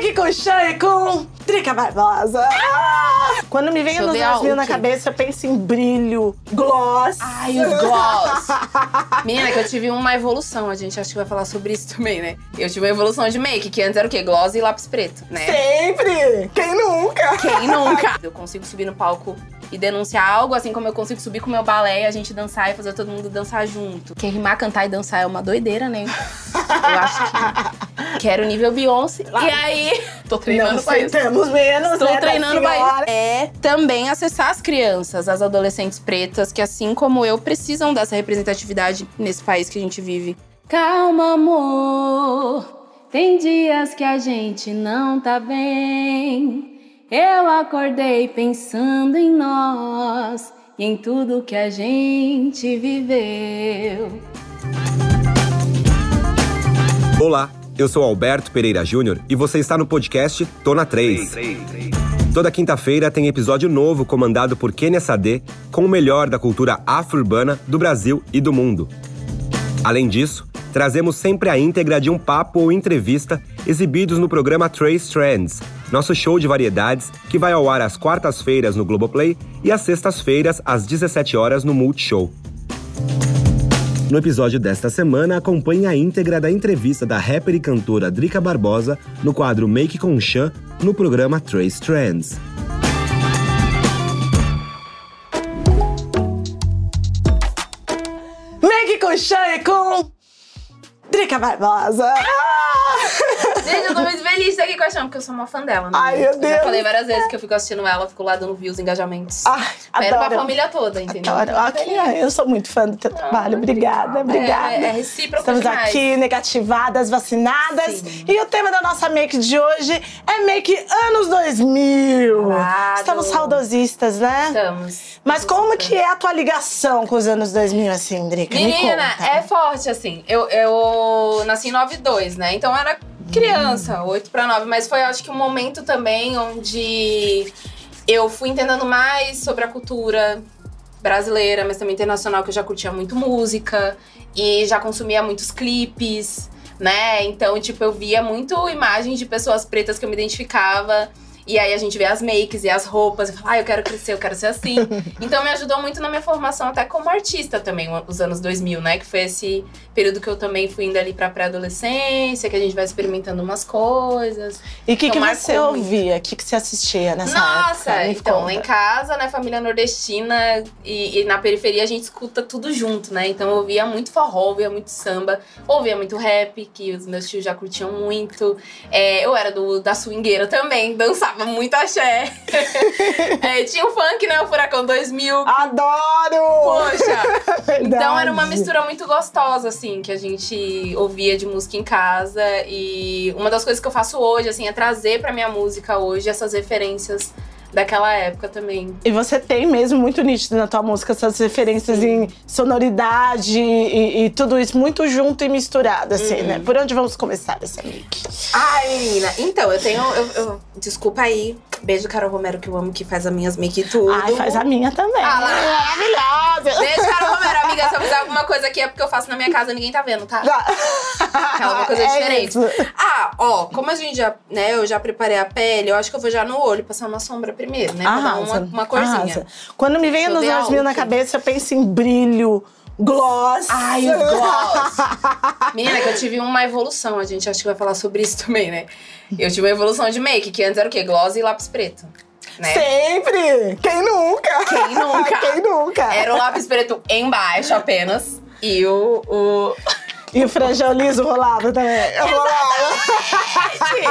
Make com Chan e com Drica Barbosa. Ah! Quando me vem anos ver a 2000 na cabeça, eu penso em brilho, gloss. Ai, os gloss. Menina, que eu tive uma evolução. A gente acho que vai falar sobre isso também, né? Eu tive uma evolução de make, que antes era o quê? Gloss e lápis preto, né? Sempre! Quem nunca? Quem nunca? Eu consigo subir no palco e denunciar algo, assim como eu consigo subir com o meu balé e a gente dançar e fazer todo mundo dançar junto. Quem rimar, cantar e dançar é uma doideira, né? Eu acho que quero nível Beyoncé. E aí, tô Não treinando isso. aceitamos menos, Estou né, treinando isso. É também acessar as crianças, as adolescentes pretas, que assim como eu, precisam dessa representatividade nesse país que a gente vive. Calma, amor. Tem dias que a gente não tá bem. Eu acordei pensando em nós e em tudo que a gente viveu. Olá, eu sou Alberto Pereira Júnior e você está no podcast Tô na 3. Toda quinta-feira tem episódio novo comandado por Kenia Sade com o melhor da cultura afro-urbana do Brasil e do mundo. Além disso, trazemos sempre a íntegra de um papo ou entrevista exibidos no programa Trace Trends, nosso show de variedades que vai ao ar às quartas-feiras no Globoplay e às sextas-feiras às 17 horas no Multishow. No episódio desta semana, acompanhe a íntegra da entrevista da rapper e cantora Drica Barbosa no quadro Make com Chan no programa Trace Trends. Make com Chan e com Drica Barbosa. Ah! Gente, eu tô muito feliz de estar aqui com a Chama, porque eu sou uma fã dela. Né? Ai, meu Eu já Deus. falei várias vezes que eu fico assistindo ela, fico lá dando views, engajamentos. Ai, Espero pra adoro. família toda, entendeu? Adoro. Aqui, eu sou muito fã do teu trabalho. Obrigada, obrigada. É, é recíproco Estamos demais. aqui, negativadas, vacinadas. Sim. E o tema da nossa make de hoje é make anos 2000. Claro. Estamos saudosistas, né? Estamos. Mas como que é a tua ligação com os anos 2000, assim, Drica? Me Menina, conta. é forte, assim. Eu, eu nasci em 92, né? Então era criança, 8 pra 9. Mas foi, acho que, um momento também onde eu fui entendendo mais sobre a cultura brasileira, mas também internacional, que eu já curtia muito música e já consumia muitos clipes, né? Então, tipo, eu via muito imagens de pessoas pretas que eu me identificava. E aí a gente vê as makes e as roupas e fala, ah, eu quero crescer, eu quero ser assim. então me ajudou muito na minha formação, até como artista também, os anos 2000, né? Que foi esse período que eu também fui indo ali pra pré-adolescência, que a gente vai experimentando umas coisas. E o que, que Então, você marcou muito. ouvia? O que, que você assistia nessa Nossa, época? Então, lá em conta. casa, né, família nordestina e, e na periferia a gente escuta tudo junto, né? Então eu ouvia muito forró, ouvia muito samba, ouvia muito rap, que os meus tios já curtiam muito. É, eu era do, da swingueira também, dançava muito axé. É, tinha o funk, né, o Furacão 2000. Adoro! Poxa! Então era uma mistura muito gostosa, assim, que a gente ouvia de música em casa. E uma das coisas que eu faço hoje, assim, é trazer pra minha música hoje essas referências daquela época também. E você tem mesmo muito nítido na tua música essas referências em sonoridade e, e tudo isso muito junto e misturado, assim, Uhum. né? Por onde vamos começar essa make? Ai, menina, então, eu tenho. eu- eu- desculpa aí. Beijo, Carol Romero, que eu amo, que faz as minhas make e tudo. Ai, faz a minha também. Ah, lá. Maravilhosa! Beijo, Carol Romero, amiga. Se eu fizer alguma coisa aqui é porque eu faço na minha casa, ninguém tá vendo, tá? Aquela uma coisa É diferente. isso. Ah, ó, como a gente já, né, eu já preparei a pele, eu acho que eu vou já no olho passar uma sombra primeiro, né? Dar uma, Arrasa, uma corzinha. arrasa. Quando me vem anos 2000 na cabeça, eu penso em brilho, gloss. Ai, o gloss. Menina, que eu tive uma evolução, a gente acho que vai falar sobre isso também, né? Eu tive uma evolução de make, que antes era o quê? Gloss e lápis preto. Né? Sempre! Quem nunca? Quem nunca? Quem nunca? Era o lápis preto embaixo apenas. E o. o... E o franjão liso rolava também. Eu rolava.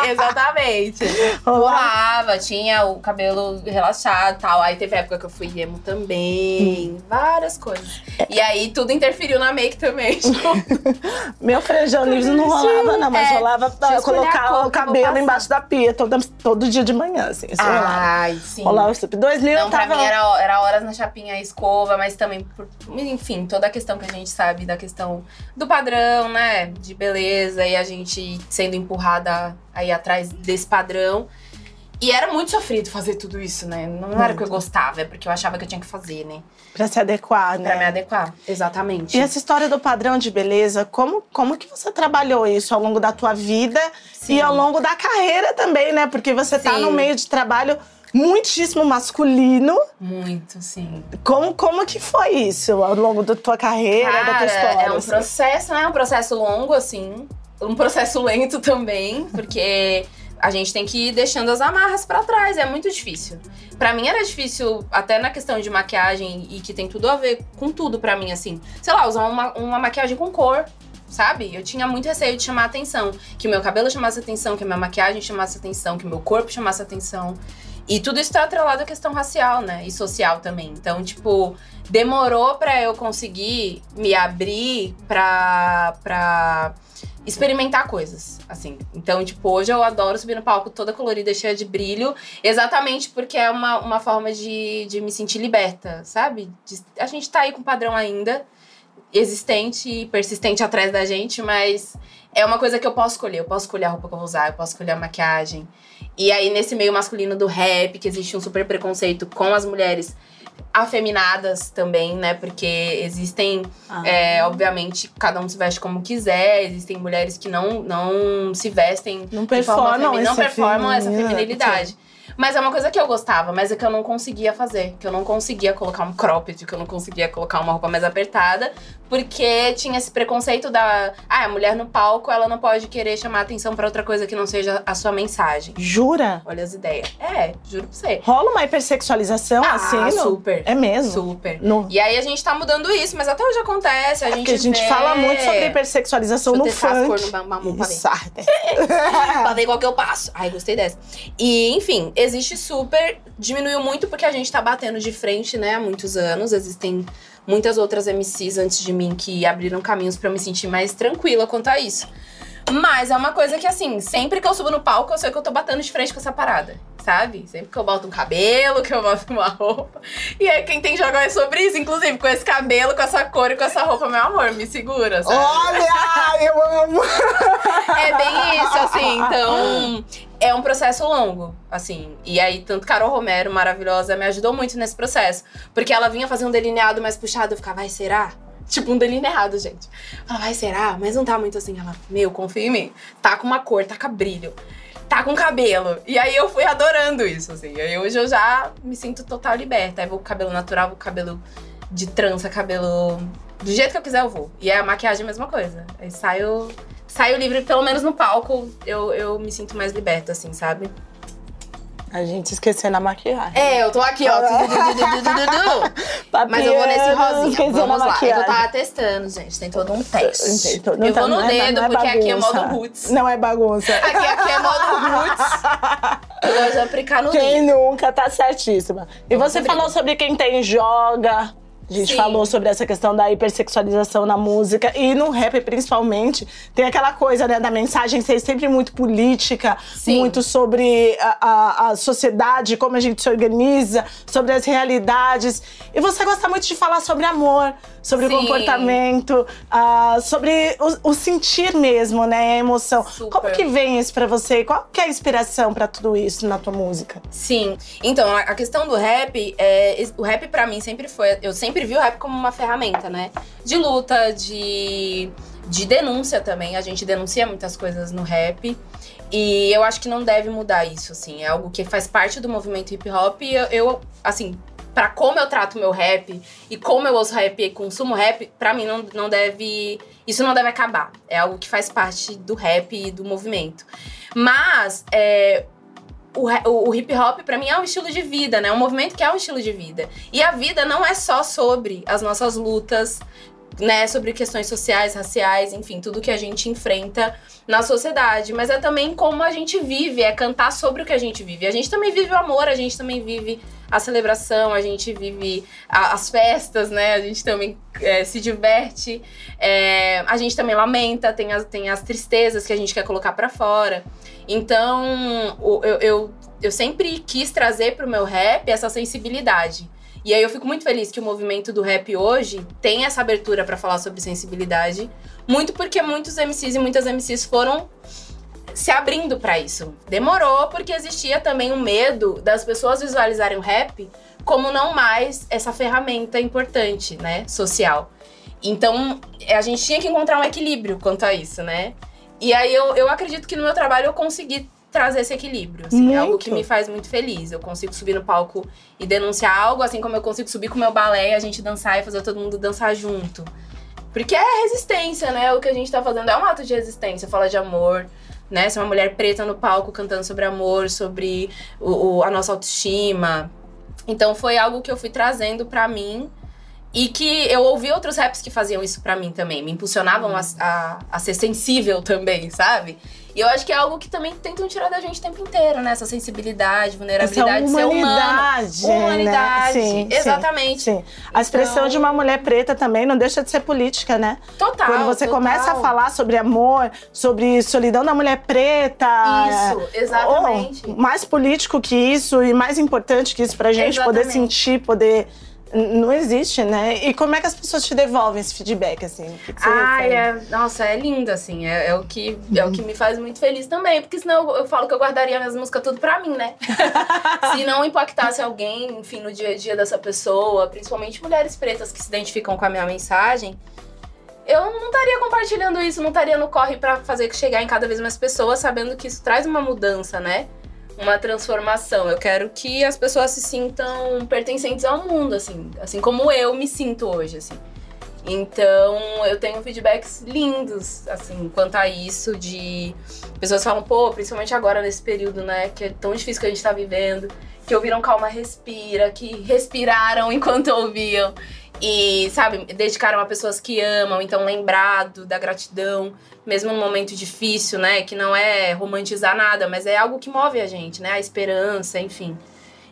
Exatamente. Rolava, tinha o cabelo relaxado e tal. Aí teve época que eu fui emo também. Várias coisas. E aí tudo interferiu na make também. Meu franjão liso não rolava, não, mas É, rolava pra colocar cor o cabelo embaixo da pia todo, todo dia de manhã, assim. Isso rolava. Ai, sim. Rolava super. 2000 Não, pra tava. mim era, era horas na chapinha a escova, mas também, por, enfim, toda a questão que a gente sabe da questão do padrão, né? De beleza e a gente sendo empurrada aí atrás desse padrão. E era muito sofrido fazer tudo isso, né? Não era o que eu gostava, é porque eu achava que eu tinha que fazer, né? Pra se adequar, né? Pra me adequar, exatamente. E essa história do padrão de beleza, como, como que você trabalhou isso ao longo da tua vida Sim. e ao longo da carreira também, né? Porque você tá Sim. no meio de trabalho muitíssimo masculino. Muito, sim. Como, como que foi isso ao longo da tua carreira, da tua Cara, história? é um assim? processo, né? Um processo longo, assim. Um processo lento também, porque a gente tem que ir deixando as amarras pra trás. É muito difícil. Pra mim era difícil, até na questão de maquiagem, e que tem tudo a ver com tudo pra mim, assim. Sei lá, usar uma, uma maquiagem com cor. Sabe? Eu tinha muito receio de chamar atenção. Que o meu cabelo chamasse atenção, que a minha maquiagem chamasse atenção, que o meu corpo chamasse atenção. E tudo isso tá atrelado à questão racial, né? E social também. Então, tipo, demorou pra eu conseguir me abrir pra, pra experimentar coisas, assim. Então, tipo, hoje eu adoro subir no palco toda colorida, cheia de brilho, exatamente porque é uma, uma forma de, de me sentir liberta, sabe? De- a gente tá aí com padrão ainda, existente e persistente atrás da gente, mas é uma coisa que eu posso escolher. Eu posso escolher a roupa que eu vou usar, eu posso escolher a maquiagem. E aí, nesse meio masculino do rap, que existe um super preconceito com as mulheres afeminadas também, né? Porque existem, Ah. é, obviamente, cada um se veste como quiser. Existem mulheres que não, não se vestem Não performam femi- não essa performam essa feminilidade. Mas é uma coisa que eu gostava, mas é que eu não conseguia fazer. Que eu não conseguia colocar um cropped, que eu não conseguia colocar uma roupa mais apertada. Porque tinha esse preconceito da... Ah, a mulher no palco, ela não pode querer chamar atenção pra outra coisa que não seja a sua mensagem. Jura? Olha as ideias. É, juro pra você. Rola uma hipersexualização Ah, assim? no- super. É mesmo? Super. No... E aí a gente tá mudando isso, mas até hoje acontece. A É gente porque a gente vê- fala muito sobre hipersexualização Deixa no as funk. no bam- bam- pra ver. Pra ver qual que eu passo. Ai, gostei dessa. E, enfim, existe super. Diminuiu muito porque a gente tá batendo de frente, né, há muitos anos. Existem muitas outras MCs antes de mim que abriram caminhos pra eu me sentir mais tranquila quanto a isso. Mas é uma coisa que, assim, sempre que eu subo no palco, eu sei que eu tô batendo de frente com essa parada. Sabe? Sempre que eu boto um cabelo, que eu boto uma roupa. E aí, quem tem jogo é sobre isso, inclusive, com esse cabelo, com essa cor e com essa roupa, meu amor, me segura, sabe? Olha, eu amo! É bem isso, assim. Então, é um processo longo, assim. E aí, tanto Carol Romero, maravilhosa, me ajudou muito nesse processo. Porque ela vinha fazer um delineado mais puxado, eu ficava, vai, será? Tipo, um delineado, gente. Ela, vai, será? Mas não tá muito assim. Ela, meu, confia em mim. Tá com uma cor, tá com brilho. Tá com cabelo. E aí eu fui adorando isso, assim. Aí hoje eu já me sinto total liberta. Aí vou com cabelo natural, vou com cabelo de trança, cabelo. Do jeito que eu quiser, eu vou. E a maquiagem é a mesma coisa. Aí saio saio livre, pelo menos no palco, eu, eu me sinto mais liberta, assim, sabe? A gente esquecendo a maquiagem. É, eu tô aqui, ó. Mas eu vou nesse rosinha. Vamos lá. Eu tava testando, gente. Tem todo um teste. Não eu tá- vou no é- dedo, é porque aqui é modo roots. Não é bagunça. Aqui, aqui é modo roots. Eu gosto de aplicar no Quem dedo. nunca tá certíssima. E Vamos você abrir. falou sobre quem tem joga. A gente Sim. falou sobre essa questão da hipersexualização na música e no rap principalmente. Tem aquela coisa, né, da mensagem ser sempre muito política, Sim. muito sobre a, a- a sociedade, como a gente se organiza, sobre as realidades. E você gosta muito de falar sobre amor, sobre o Sim. comportamento, ah, sobre o, o sentir mesmo, né, a emoção. Super. Como que vem isso pra você? Qual que é a inspiração pra tudo isso na tua música? Sim. Então, a questão do rap, é, o rap pra mim sempre foi. Eu sempre vi o rap como uma ferramenta, né? De luta, de, de denúncia também. A gente denuncia muitas coisas no rap. E eu acho que não deve mudar isso, assim. É algo que faz parte do movimento hip hop. E eu, eu, assim, pra como eu trato meu rap e como eu ouço rap e consumo rap, pra mim não, não deve. Isso não deve acabar. É algo que faz parte do rap e do movimento. Mas, é, o, o- hip hop, pra mim, é um estilo de vida, né? Um movimento que é um estilo de vida. E a vida não é só sobre as nossas lutas, né? Sobre questões sociais, raciais, enfim, tudo que a gente enfrenta na sociedade. Mas é também como a gente vive, é cantar sobre o que a gente vive. A gente também vive o amor, a gente também vive a celebração, a gente vive a- as festas, né? A gente também é, se diverte. É, a gente também lamenta, tem as, tem as tristezas que a gente quer colocar pra fora. Então, eu, eu, eu sempre quis trazer pro meu rap essa sensibilidade. E aí eu fico muito feliz que o movimento do rap hoje tem essa abertura pra falar sobre sensibilidade. Muito porque muitos MCs e muitas MCs foram se abrindo para isso. Demorou porque existia também o um medo das pessoas visualizarem o rap como não mais essa ferramenta importante, né, social. Então, a gente tinha que encontrar um equilíbrio quanto a isso, né? E aí eu, eu acredito que no meu trabalho eu consegui trazer esse equilíbrio. Assim, é algo que me faz muito feliz. Eu consigo subir no palco e denunciar algo, assim como eu consigo subir com o meu balé, a gente dançar e fazer todo mundo dançar junto. Porque é resistência, né? O que a gente tá fazendo é um ato de resistência, fala de amor, né? Ser uma mulher preta no palco cantando sobre amor, sobre o, o, a nossa autoestima. Então foi algo que eu fui trazendo para mim e que eu ouvi outros raps que faziam isso para mim também, me impulsionavam a, a, a, ser sensível também, sabe? E eu acho que é algo que também tentam tirar da gente o tempo inteiro, né? Essa sensibilidade, vulnerabilidade, Essa humanidade, ser humano. Humanidade. Né? Sim, Exatamente. Sim, sim. A expressão então... de uma mulher preta também não deixa de ser política, né? Total. Quando você total. começa a falar sobre amor, sobre solidão da mulher preta. Isso, exatamente. mais político que isso e mais importante que isso pra gente exatamente. poder sentir, poder não existe, né? E como é que as pessoas te devolvem esse feedback, assim? Que que Ai, é, nossa, é lindo, assim. É, é, o que, é o que me faz muito feliz também. Porque senão eu, eu falo que eu guardaria minhas músicas tudo pra mim, né? Se não impactasse alguém, enfim, no dia a dia dessa pessoa, principalmente mulheres pretas que se identificam com a minha mensagem, eu não estaria compartilhando isso, não estaria no corre para fazer chegar em cada vez mais pessoas, sabendo que isso traz uma mudança, né? Uma transformação. Eu quero que as pessoas se sintam pertencentes ao mundo, assim, assim como eu me sinto hoje, assim. Então, eu tenho feedbacks lindos, assim, quanto a isso, de pessoas falam, pô, principalmente agora nesse período, né, que é tão difícil que a gente tá vivendo, que ouviram Calma Respira, que respiraram enquanto ouviam. E, sabe, dedicaram a pessoas que amam, então lembrado da gratidão, mesmo num momento difícil, né? Que não é romantizar nada, mas é algo que move a gente, né? A esperança, enfim.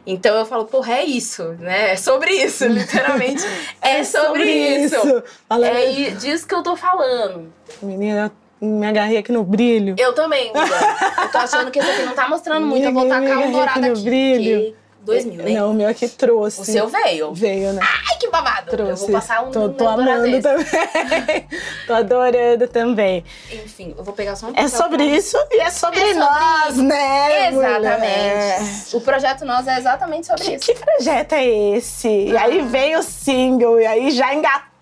Então eu falo, porra, é isso, né? É sobre isso, literalmente. é, sobre, sobre isso. isso. É disso que eu tô falando. Menina, me agarrei aqui no brilho. Eu também, amiga. eu tô achando que esse aqui não tá mostrando muito. Eu vou tacar um dourado aqui. No brilho. 2000, né? Não, o meu aqui trouxe. O seu veio. Veio, né? Ai, que babado. Trouxe. Eu vou passar um Tô, tô amando também. tô adorando também. Enfim, eu vou pegar só um É sobre isso e é sobre, é nós, né? Exatamente. Mulher. O projeto Nós é exatamente sobre que, isso. Que projeto é esse? Ah. E aí veio o single, e aí já engatou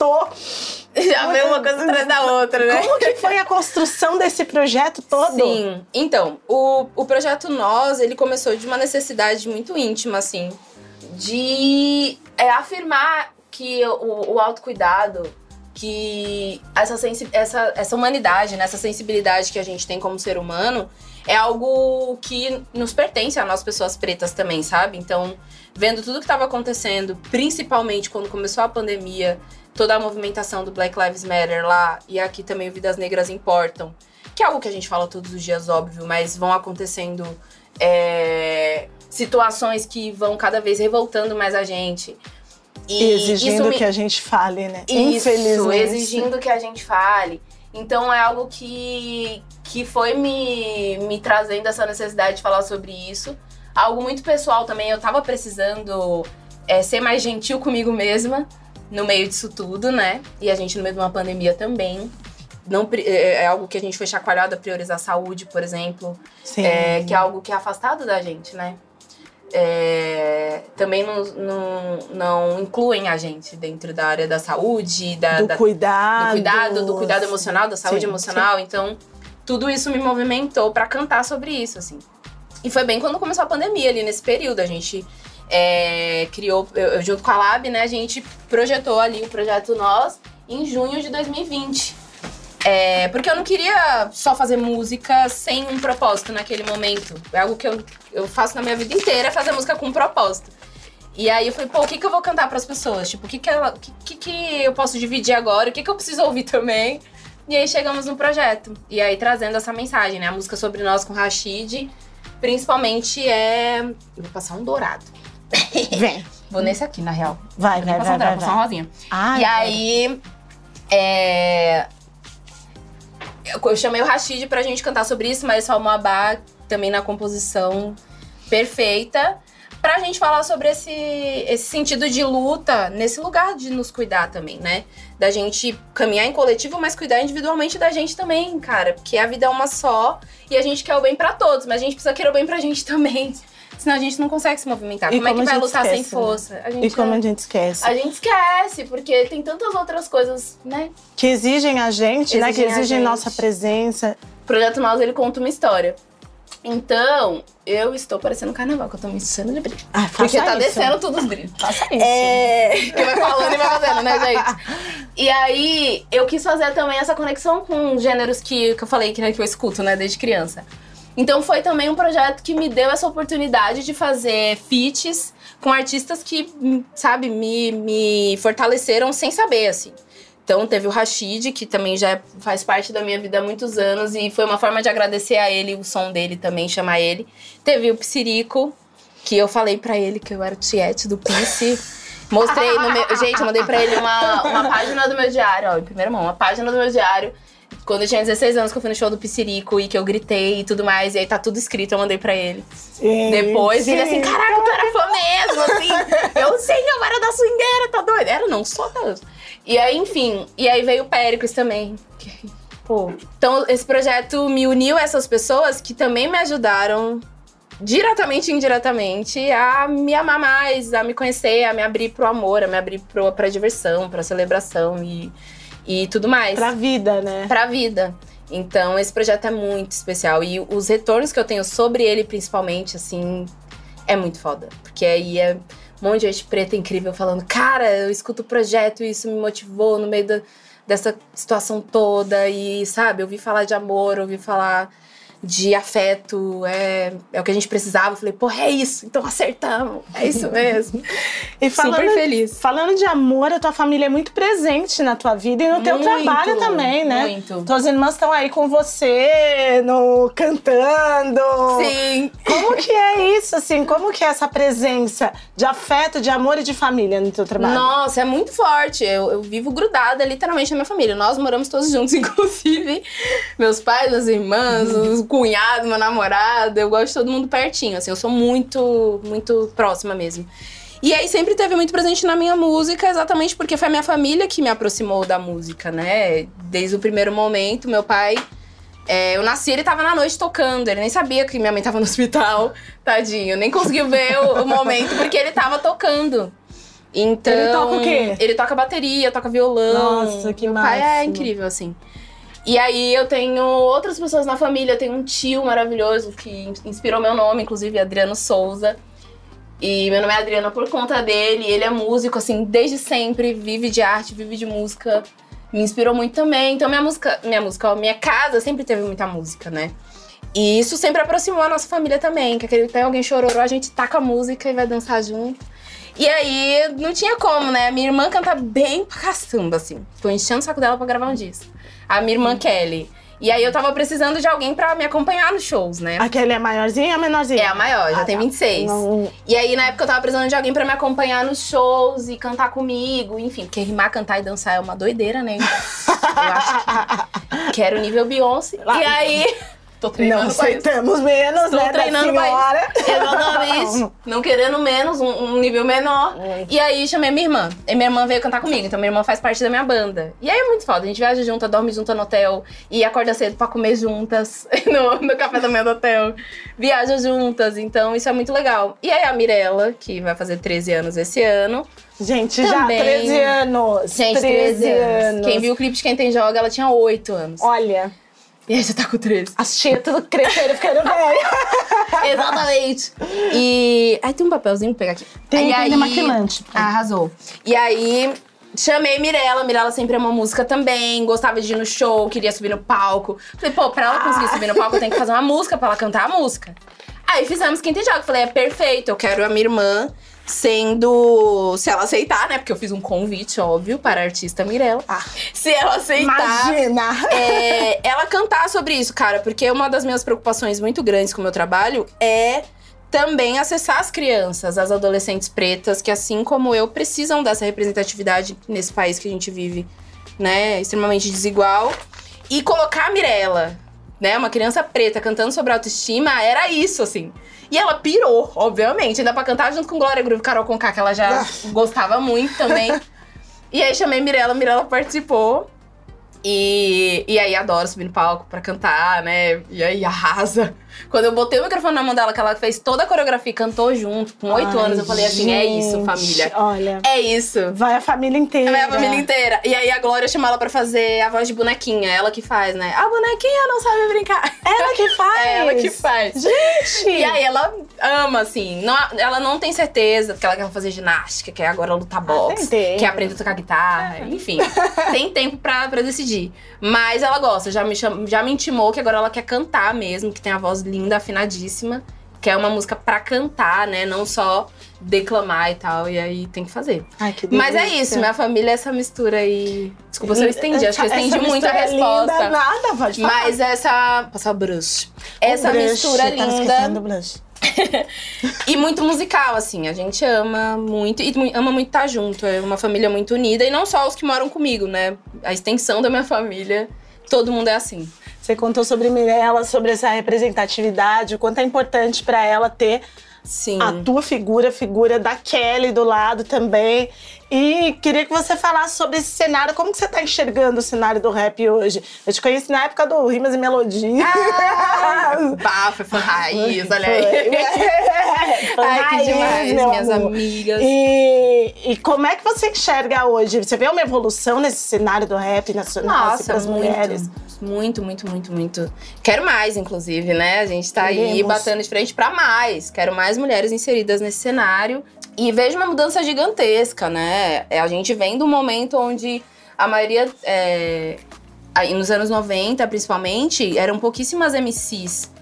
Já veio uma coisa atrás da outra, né? Como que foi a construção desse projeto todo? Sim. Então, o, o projeto Nós, ele começou de uma necessidade muito íntima, assim, de é, afirmar que o, o autocuidado, que essa, essa, essa humanidade, né, essa sensibilidade que a gente tem como ser humano, é algo que nos pertence a nós, pessoas pretas também, sabe? Então, vendo tudo que estava acontecendo, principalmente quando começou a pandemia, toda a movimentação do Black Lives Matter lá e aqui também o Vidas Negras Importam, que é algo que a gente fala todos os dias, óbvio, mas vão acontecendo é, situações que vão cada vez revoltando mais a gente. E exigindo me... que a gente fale, né? Isso, Infelizmente. exigindo que a gente fale. Então é algo que, que foi me, me trazendo essa necessidade de falar sobre isso. Algo muito pessoal também, eu tava precisando é, ser mais gentil comigo mesma no meio disso tudo, né? E a gente no meio de uma pandemia também. Não, é, é algo que a gente foi chacoalhado a priorizar a saúde, por exemplo. Sim. É, que é algo que é afastado da gente, né? É, também não, não, não, incluem a gente dentro da área da saúde, da, do da, cuidado, do cuidado, do cuidado emocional, da saúde sim, emocional. Sim. Então, tudo isso me movimentou para cantar sobre isso, assim. E foi bem quando começou a pandemia ali nesse período. A gente é, criou, eu, junto com a Lab, né, a gente projetou ali o projeto Nós em junho de 2020. É, porque eu não queria só fazer música sem um propósito naquele momento. É algo que eu, eu faço na minha vida inteira, é fazer música com um propósito. E aí eu falei, pô, o que, que eu vou cantar para as pessoas? Tipo, o que que, ela, que, que, eu posso dividir agora? O que, que eu preciso ouvir também? E aí chegamos no projeto. E aí trazendo essa mensagem, né? A música sobre nós com Rashid, principalmente é. Eu vou passar um dourado. Vem. Vou nesse aqui, na real. Vai, vai, vai, vai, vai. rosinha. Ai, e aí, é... Eu chamei o Rashid pra gente cantar sobre isso, mas o Abá também na composição perfeita. pra gente falar sobre esse, esse sentido de luta, nesse lugar de nos cuidar também, né? Da gente caminhar em coletivo, mas cuidar individualmente da gente também, cara. Porque a vida é uma só e a gente quer o bem para todos, mas a gente precisa querer o bem pra gente também. Senão a gente não consegue se movimentar. E como, é que vai lutar esquece, sem força? Né? A gente e como é... a gente esquece. A gente esquece, porque tem tantas outras coisas, né? Que exigem a gente, exigem né? Que exigem nossa presença. O Projeto Mouse, ele conta uma história. Então, eu estou parecendo um carnaval, que eu tô me enchendo de brilho. Ah, Porque tá isso. descendo tudo os brilhos. Faça isso. É, que vai falando e vai fazendo, né, gente? E aí, eu quis fazer também essa conexão com gêneros que, que eu falei que, né, que eu escuto, né, desde criança. Então foi também um projeto que me deu essa oportunidade de fazer feats com artistas que, sabe, me, me fortaleceram sem saber, assim. Então teve o Rashid, que também já faz parte da minha vida há muitos anos, e foi uma forma de agradecer a ele, o som dele também, chamar ele. Teve o Psirico, que eu falei pra ele que eu era o tiete do Psi. Mostrei no meu. Gente, eu mandei pra ele uma, uma página do meu diário, ó, em primeira mão, uma página do meu diário. Quando eu tinha 16 anos, que eu fui no show do Psirico e que eu gritei e tudo mais, e aí tá tudo escrito, eu mandei pra ele. Gente, Depois, ele assim, caraca, tu era fã mesmo, assim. eu sei, eu era da swingueira, tá doido? Era, não, só Deus. E aí, enfim, e aí veio o Péricles também. que- Pô. Então, esse projeto me uniu a essas pessoas que também me ajudaram, diretamente e indiretamente, a me amar mais, a me conhecer, a me abrir pro amor, a me abrir pro, pra diversão, pra celebração e, e tudo mais Pra vida, né? pra vida. Então, esse projeto é muito especial. E os retornos que eu tenho sobre ele, principalmente, assim, é muito foda. Porque aí é um monte de gente preta incrível falando: Cara, eu escuto o projeto e isso me motivou no meio da- dessa situação toda. E, sabe, eu ouvi falar de amor, ouvi falar de afeto, é, é o que a gente precisava. Eu falei: Porra, é isso, então acertamos. É isso mesmo. E falando, Super feliz. falando de amor, a tua família é muito presente na tua vida e no teu Muito, trabalho também, né? muito. Tuas irmãs estão aí com você, no cantando. Sim. Como que é isso, assim? Como que é essa presença de afeto, de amor e de família no teu trabalho? Nossa, é muito forte. Eu, eu vivo grudada literalmente na minha família. Nós moramos todos juntos, inclusive meus pais, minhas irmãs, os cunhados, meu namorado. Eu gosto de todo mundo pertinho, assim. Eu sou muito, muito próxima mesmo. E aí sempre teve muito presente na minha música, exatamente porque foi a minha família que me aproximou da música, né? Desde o primeiro momento, meu pai. é, eu nasci, ele tava na noite tocando, ele nem sabia que minha mãe tava no hospital, tadinho, nem conseguiu ver o, o momento porque ele tava tocando. Então. Ele toca o quê? Ele toca bateria, toca violão. Nossa, que Meu pai é incrível, assim. E aí eu tenho outras pessoas na família, eu tenho um tio maravilhoso que inspirou meu nome, inclusive Adriano Souza. E meu nome é Adriana por conta dele, ele é músico, assim, desde sempre, vive de arte, vive de música. Me inspirou muito também. Então minha música, minha música, minha casa sempre teve muita música, né? E isso sempre aproximou a nossa família também, que aquele tem alguém chororou, a gente taca a música e vai dançar junto. E aí, não tinha como, né? Minha irmã canta bem pra caçamba, assim. Tô enchendo o saco dela pra gravar um disco. A minha irmã Kelly. E aí, eu tava precisando de alguém pra me acompanhar nos shows, né? Aquele é maiorzinho ou menorzinho? É a maior, já Ah, tem tá. 26. Não- E aí, na época, eu tava precisando de alguém pra me acompanhar nos shows e cantar comigo, enfim, porque rimar, cantar e dançar é uma doideira, né? Eu acho que quero nível Beyoncé. E aí, tô Não treinando isso. aceitamos menos, Estou né, treinando da senhora. Exatamente. Não querendo menos, um, um nível menor. E aí chamei minha irmã. E minha irmã veio cantar comigo. Então minha irmã faz parte da minha banda. E aí é muito foda. A gente viaja junto, dorme junto no hotel. E acorda cedo pra comer juntas no, no café da manhã do hotel. Viaja juntas. Então isso é muito legal. E aí a Mirella, que vai fazer 13 anos esse ano. Gente, Também. já 13 anos. Gente, 13 anos. Quem viu o clipe de Quem Tem Joga, ela tinha 8 anos. Olha, E aí já tá com 13. as tias tudo crescendo ficando velha. Exatamente. E. Aí tem um papelzinho pra pegar aqui. Tem- e tem aí... demaquilante. Arrasou. E aí. Chamei Mirella, Mirella sempre amou música também, gostava de ir no show, queria subir no palco. Falei, pô, pra ela conseguir subir no palco, eu tenho que fazer uma música pra ela cantar a música. Aí fizemos Quinta e Joga. Falei, é perfeito, eu quero a minha irmã sendo. Se ela aceitar, né? Porque eu fiz um convite, óbvio, para a artista Mirella. Ah. Se ela aceitar Imagina. é, ela cantar sobre isso, cara, porque uma das minhas preocupações muito grandes com o meu trabalho é também acessar as crianças, as adolescentes pretas, que assim como eu, precisam dessa representatividade nesse país que a gente vive, né, extremamente desigual, e colocar a Mirella né? Uma criança preta cantando sobre autoestima, era isso, assim. E ela pirou, obviamente. Ainda pra cantar junto com Glória Groove, Carol Conká, que ela já Ah. gostava muito também. E aí chamei Mirella, Mirella participou. E, e aí adoro subir no palco pra cantar, né? E aí arrasa. Quando eu botei o microfone na mão dela, que ela fez toda a coreografia e cantou junto, com oito anos, eu falei assim: é isso, família. Olha, É isso. vai a família inteira. A minha família inteira. E aí a Glória chama ela pra fazer a voz de bonequinha. Ela que faz, né? A bonequinha não sabe brincar. Ela que faz. É ela que faz. Gente! E aí ela ama, assim. Não, ela não tem certeza, porque ela quer fazer ginástica, quer agora lutar boxe, tem tempo. quer aprender a tocar guitarra, enfim. tem tempo pra, pra decidir. Mas ela gosta, já me, cham, já me intimou que agora ela quer cantar mesmo, que tem a voz linda, afinadíssima. Que é uma música pra cantar, né? Não só declamar e tal. E aí tem que fazer. Ai, que Mas é isso, minha família é essa mistura aí. Desculpa se eu estendi, acho que eu estendi muito a mistura é resposta. Linda, nada, pode falar. Mas essa. Passar o brush. Essa brush, mistura eu tava esquecendo linda do blush. e muito musical, assim. A gente ama muito e ama muito estar junto. É uma família muito unida. E não só os que moram comigo, né? A extensão da minha família. Todo mundo é assim. Você contou sobre Mirella, sobre essa representatividade, o quanto é importante pra ela ter Sim. a tua figura, a figura da Kelly do lado também. E queria que você falasse sobre esse cenário, como que você tá enxergando o cenário do rap hoje? Eu te conheci na época do Rimas e Melodia. Bafo, foi raiz, olha aí. Foi Ai, que raiz, demais, meu minhas amor. amigas. E, e como é que você enxerga hoje? Você vê uma evolução nesse cenário do rap nacional assim, Nossa, para as mulheres? muito, muito, muito, muito. Quero mais, inclusive, né? A gente tá aí Queremos. batendo de frente pra mais. Quero mais mulheres inseridas nesse cenário. E vejo uma mudança gigantesca, né? É, A gente vem de um momento onde a maioria, é, aí nos anos 90, principalmente, eram pouquíssimas MCs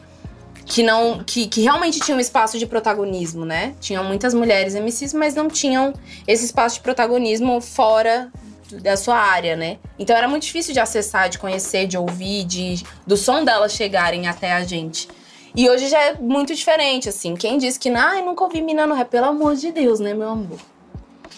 que não que, que realmente tinham espaço de protagonismo, né? Tinham muitas mulheres MCs, mas não tinham esse espaço de protagonismo fora da sua área, né? Então era muito difícil de acessar, de conhecer, de ouvir, de do som delas chegarem até a gente. E hoje já é muito diferente, assim. Quem diz que, ai, nunca ouvi mina no rap, pelo amor de Deus, né, meu amor?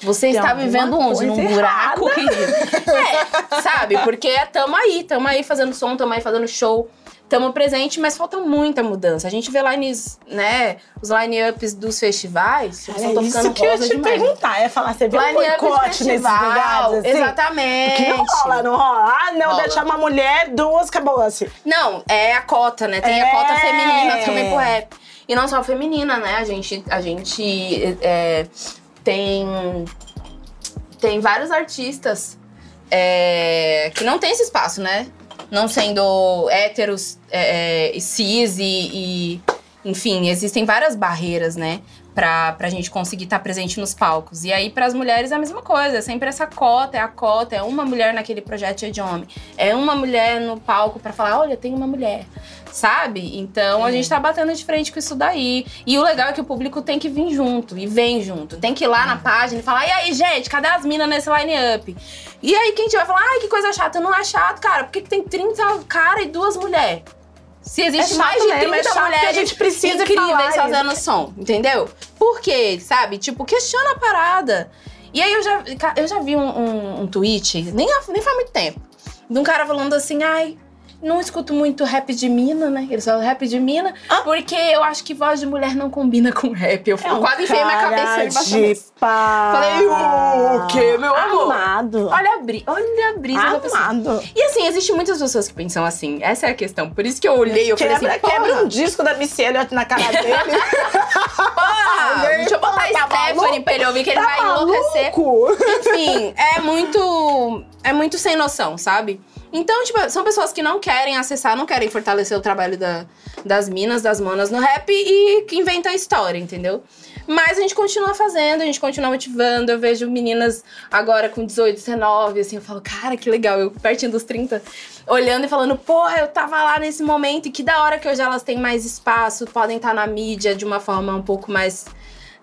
Você Tem está vivendo onde? Num buraco É, sabe? Porque tamo aí, tamo aí fazendo som, tamo aí fazendo show, tamo presente, mas falta muita mudança. A gente vê lines, né? Os line-ups dos festivais, É isso que eu te demais. perguntar. É falar, você vê um Line-up de boicote nesses lugares, assim? exatamente. Que não rola, não rola. Ah, não, Rola. deixar uma mulher, duas, acabou assim. Não, é a cota, né? Tem a É. cota feminina também pro rap. E não só feminina, né? A gente, a gente é, tem, tem vários artistas é, que não tem esse espaço, né? Não sendo héteros, é, é, cis e, e, Enfim, existem várias barreiras, né? Pra, pra gente conseguir estar presente nos palcos. E aí, pras mulheres, é a mesma coisa. É sempre essa cota, é a cota. É uma mulher naquele projeto de homem. É uma mulher no palco pra falar, olha, tem uma mulher. Sabe? Então, a gente tá batendo de frente com isso daí. E o legal é que o público tem que vir junto. E vem junto. Tem que ir lá na página e falar, e aí, gente, cadê as minas nesse line-up? E aí, quem tiver falar, ai, que coisa chata. Não é chato, cara. Por que que tem 30 cara e duas mulheres? Se existe É mais de mesmo, 30 é que a mulheres gente precisa incríveis falar isso. fazendo som, entendeu? Por quê? Sabe? Tipo, questiona a parada. E aí eu já, eu já vi um, um, um tweet, nem, nem faz muito tempo, de um cara falando assim, ai. Não escuto muito rap de mina, né? Eles falam rap de mina, Ah. porque eu acho que voz de mulher não combina com rap. Eu, É um quase enfiei minha cabeça de pau. Falei, o quê, meu amor? Amado. Olha a, bri olha a brisa da pessoa. Amado. E assim, existem muitas pessoas que pensam assim. Essa é a questão. Por isso que eu olhei e eu falei Quebra, assim, quebra porra, um disco da Elliott na cara dele. porra, Olhei, deixa eu botar tá Stephanie maluco? pra ele ouvir que ele tá vai enlouquecer. maluco? Enfim, é muito. É muito sem noção, sabe? Então, tipo, são pessoas que não querem acessar, não querem fortalecer o trabalho da- das minas, das manas no rap e que inventam a história, entendeu? Mas a gente continua fazendo, a gente continua motivando. Eu vejo meninas agora com 18, 19, assim, eu falo, cara, que legal, eu pertinho dos 30, olhando e falando, porra, eu tava lá nesse momento e que da hora que hoje elas têm mais espaço, podem estar na mídia de uma forma um pouco mais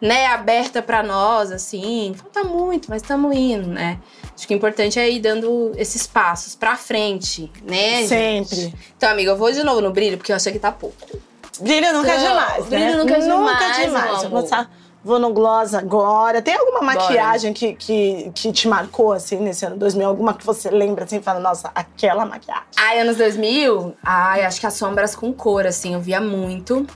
né, aberta pra nós, assim. Falta muito, mas estamos indo, né? Acho que o importante é ir dando esses passos pra frente, né? Sempre. gente? Então, amiga, eu vou de novo no brilho, porque eu achei que tá pouco. Brilho nunca é Não, demais, né? brilho nunca é demais, Nunca é demais. vou vou no gloss agora. Tem alguma maquiagem que, que, que te marcou, assim, nesse ano 2000? Alguma que você lembra, assim, fala, nossa, aquela maquiagem? Ai, anos 2000? Ai, acho que as sombras com cor, assim, eu via muito.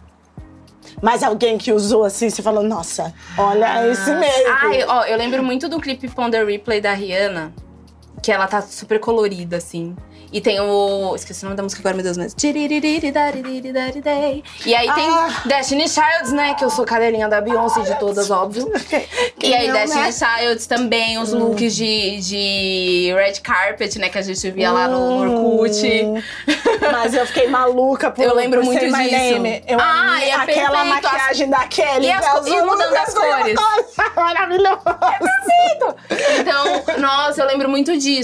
Mas alguém que usou, assim, você falou, nossa, olha esse mesmo. Ai, ó, eu lembro muito do clipe Ponder Replay da Rihanna, que ela tá super colorida, assim. E tem o. Esqueci o nome da música agora, meu Deus, mas. E aí tem Ah. Destiny Childs, né? Que eu sou cadelinha da Beyoncé de todas, óbvio. E aí, Destiny né? Childs também, os looks de, de red carpet, né? Que a gente via lá no, Orkut. Mas eu fiquei maluca por Eu lembro por muito disso. Name. Eu Ah, e é aquela perfeito. maquiagem da Kelly. E as e mudando as cores. Maravilhoso. Então, nossa, eu lembro muito disso.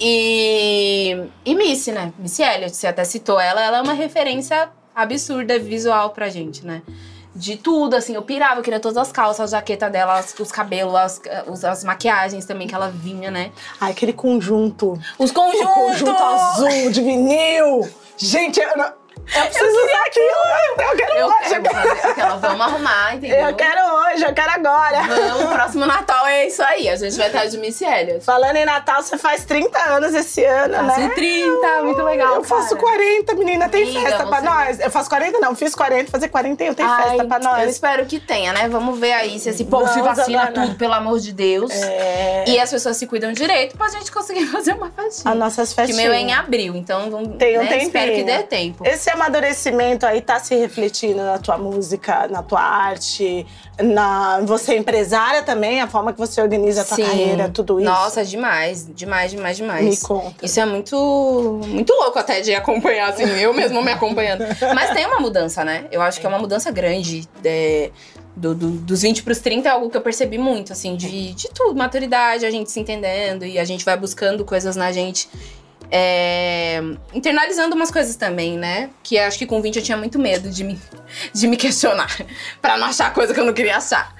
E, e Missy, né? Missy Elliott, você até citou ela, ela é uma referência absurda visual pra gente, né? De tudo, assim, eu pirava, eu queria todas as calças, a jaqueta dela, as- os cabelos, as, os- as maquiagens também que ela vinha, né? Ai, aquele conjunto. Os O conjuntos! conjunto azul de vinil. Gente, eu, não- eu preciso usar aquilo. Eu quero Eu hoje. quero aquela, vamos arrumar, entendeu? Eu quero hoje, eu quero agora. Vamos, próximo Natal é isso aí, a gente vai estar de Missy Elliott. Falando em Natal, você faz 30 anos esse ano, Faço né? 30, muito legal, Eu faço cara. 40, menina. Tem Amiga, festa pra nós? Eu faço 40, não. Fiz 40, fazer 41. Tem festa Ai, pra Eu nós. espero que tenha, né? Vamos ver aí se esse povo se vacina Ana. tudo, pelo amor de Deus. É... E as pessoas se cuidam direito pra gente conseguir fazer uma festinha. As nossas Que festinhas. meu é em abril, então vamos, Tem um né? tempinho. espero que dê tempo. Esse amadurecimento aí tá se refletindo na tua música, na tua arte, na você é empresária também, a forma que você organiza a tua carreira, tudo isso. Nossa, demais, demais, demais, demais. Me conta. Isso é muito, muito louco até de acompanhar, assim, eu mesmo me acompanhando. Mas tem uma mudança, né? Eu acho que é uma mudança grande. é, do, do- dos 20 pros 30 é algo que eu percebi muito, assim, de, de tudo, maturidade, a gente se entendendo e a gente vai buscando coisas na gente. É, internalizando umas coisas também, né? Que acho que com 20 eu tinha muito medo de me, de me questionar. pra não achar coisa que eu não queria achar.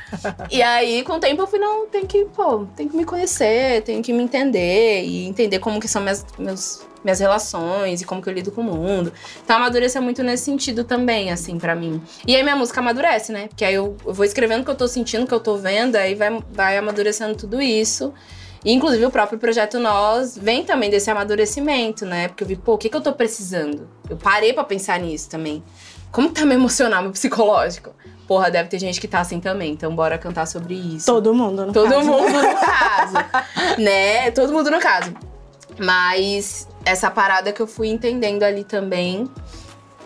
E aí, com o tempo, eu fui, não, tem que, pô, tem que me conhecer, tenho que me entender e entender como que são minhas, meus, minhas relações e como que eu lido com o mundo. Então, amadurecer muito nesse sentido também, assim, pra mim. E aí, minha música amadurece, né? Porque aí eu, eu vou escrevendo o que eu tô sentindo, o que eu tô vendo, aí vai, vai amadurecendo tudo isso. E, inclusive, o próprio Projeto Nós vem também desse amadurecimento, né? Porque eu vi, pô, o que, que eu tô precisando? Eu parei pra pensar nisso também. Como tá meu emocional, meu psicológico? Porra, deve ter gente que tá assim também, então bora cantar sobre isso. Todo mundo, no Todo caso. mundo no caso. né? Todo mundo no caso. Mas essa parada que eu fui entendendo ali também.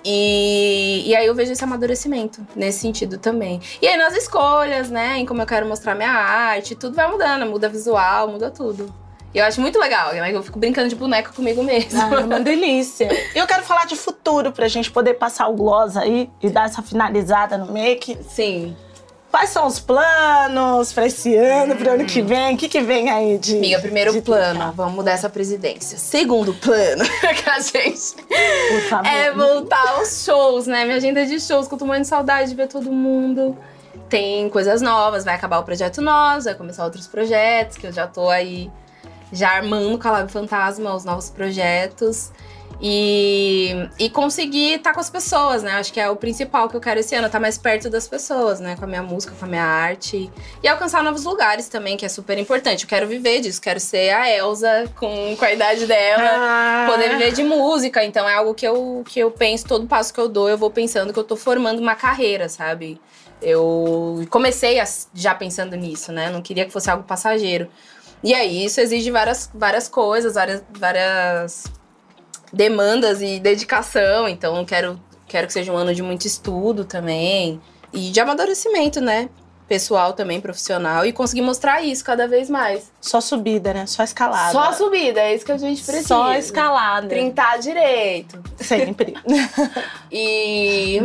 E, e aí eu vejo esse amadurecimento nesse sentido também. E aí nas escolhas, né? Em como eu quero mostrar minha arte, tudo vai mudando, muda visual, muda tudo. E eu acho muito legal, né? Eu fico brincando de boneca comigo mesmo. Ah, é uma delícia. Eu quero falar de futuro pra gente poder passar o gloss aí e dar essa finalizada no make. Sim. Quais são os planos pra esse ano, pro ano que vem? O que, que vem aí de. Amiga, primeiro de plano, vamos mudar essa presidência. Segundo plano, que a gente Por favor. É voltar aos shows, né? Minha agenda de shows, que eu tô morrendo de saudade de ver todo mundo. Tem coisas novas, vai acabar o projeto Nós, vai começar outros projetos, que eu já tô aí já armando com a Lab Fantasma os novos projetos. E, e conseguir estar com as pessoas, né? Acho que é o principal que eu quero esse ano, estar mais perto das pessoas, né? Com a minha música, com a minha arte. E alcançar novos lugares também, que é super importante. Eu quero viver disso, quero ser a Elsa com, com a idade dela Ah, poder viver de música. Então é algo que eu, que eu penso, todo passo que eu dou, eu vou pensando que eu tô formando uma carreira, sabe? Eu comecei a- já pensando nisso, né? Não queria que fosse algo passageiro. E aí, isso exige várias, várias coisas, várias, várias demandas e dedicação. Então, quero, quero que seja um ano de muito estudo também. E de amadurecimento, né? Pessoal também, profissional. E conseguir mostrar isso cada vez mais. Só subida, né? Só escalada. Só subida, é isso que a gente precisa. Só escalada. Trintar direito. Sempre. E.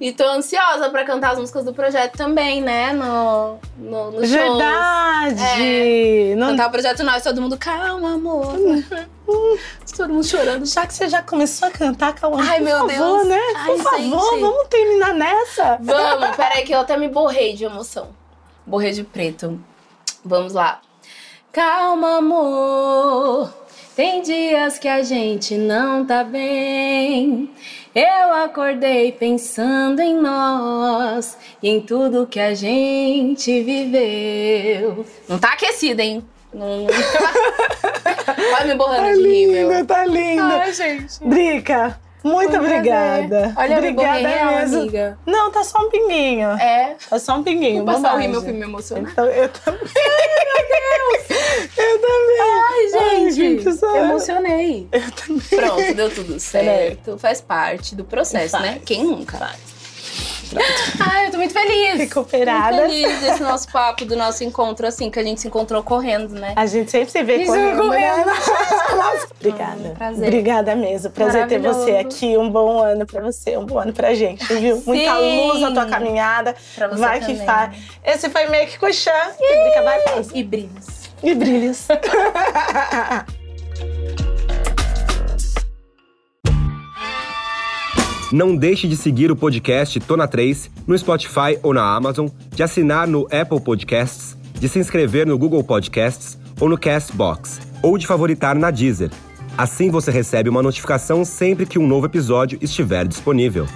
e tô ansiosa pra cantar as músicas do projeto também, né? No, no, no. Verdade! Não... Cantar o projeto nós, todo mundo, calma, amor. todo mundo chorando. Já que você já começou a cantar, calma. Ai, por meu favor, Deus. né? Ai, por favor, gente. vamos terminar nessa. Vamos, peraí, que eu até me borrei de emoção. Borrei de preto. Vamos lá. Calma, amor. Tem dias que a gente não tá bem. Eu acordei pensando em nós e em tudo que a gente viveu. Não tá aquecida, hein? Não... Vai me borrando Tá de rir, meu. linda, tá linda. Ai, gente. Drica, muito obrigada. Olha, obrigada real, mesmo. amiga. Não, tá só um pinguinho. É. Tá só um pinguinho. Vou passar o meu filme me emocionar. Então, eu também. Ai, meu Deus! Eu também. Ai, gente, só- eu Eu também. Pronto, deu tudo certo. Faz parte do processo, Faz. né? Quem nunca? Ai, eu tô muito feliz. Recuperada. Muito feliz desse nosso papo, do nosso encontro, assim, que a gente se encontrou correndo, né? A gente sempre se vê Isso, correndo, correndo. né? Obrigada. prazer. Obrigada mesmo. Prazer ter você aqui. Um bom ano pra você, um bom ano pra gente, viu? Muita Sim. luz na tua caminhada. Pra você vai também. que faz. Esse foi meio que Cuxã. E vai pausa. E brilhos. E brilhos. Não deixe de seguir o podcast Tona 3 no Spotify ou na Amazon, de assinar no Apple Podcasts, de se inscrever no Google Podcasts ou no Castbox, ou de favoritar na Deezer. Assim você recebe uma notificação sempre que um novo episódio estiver disponível.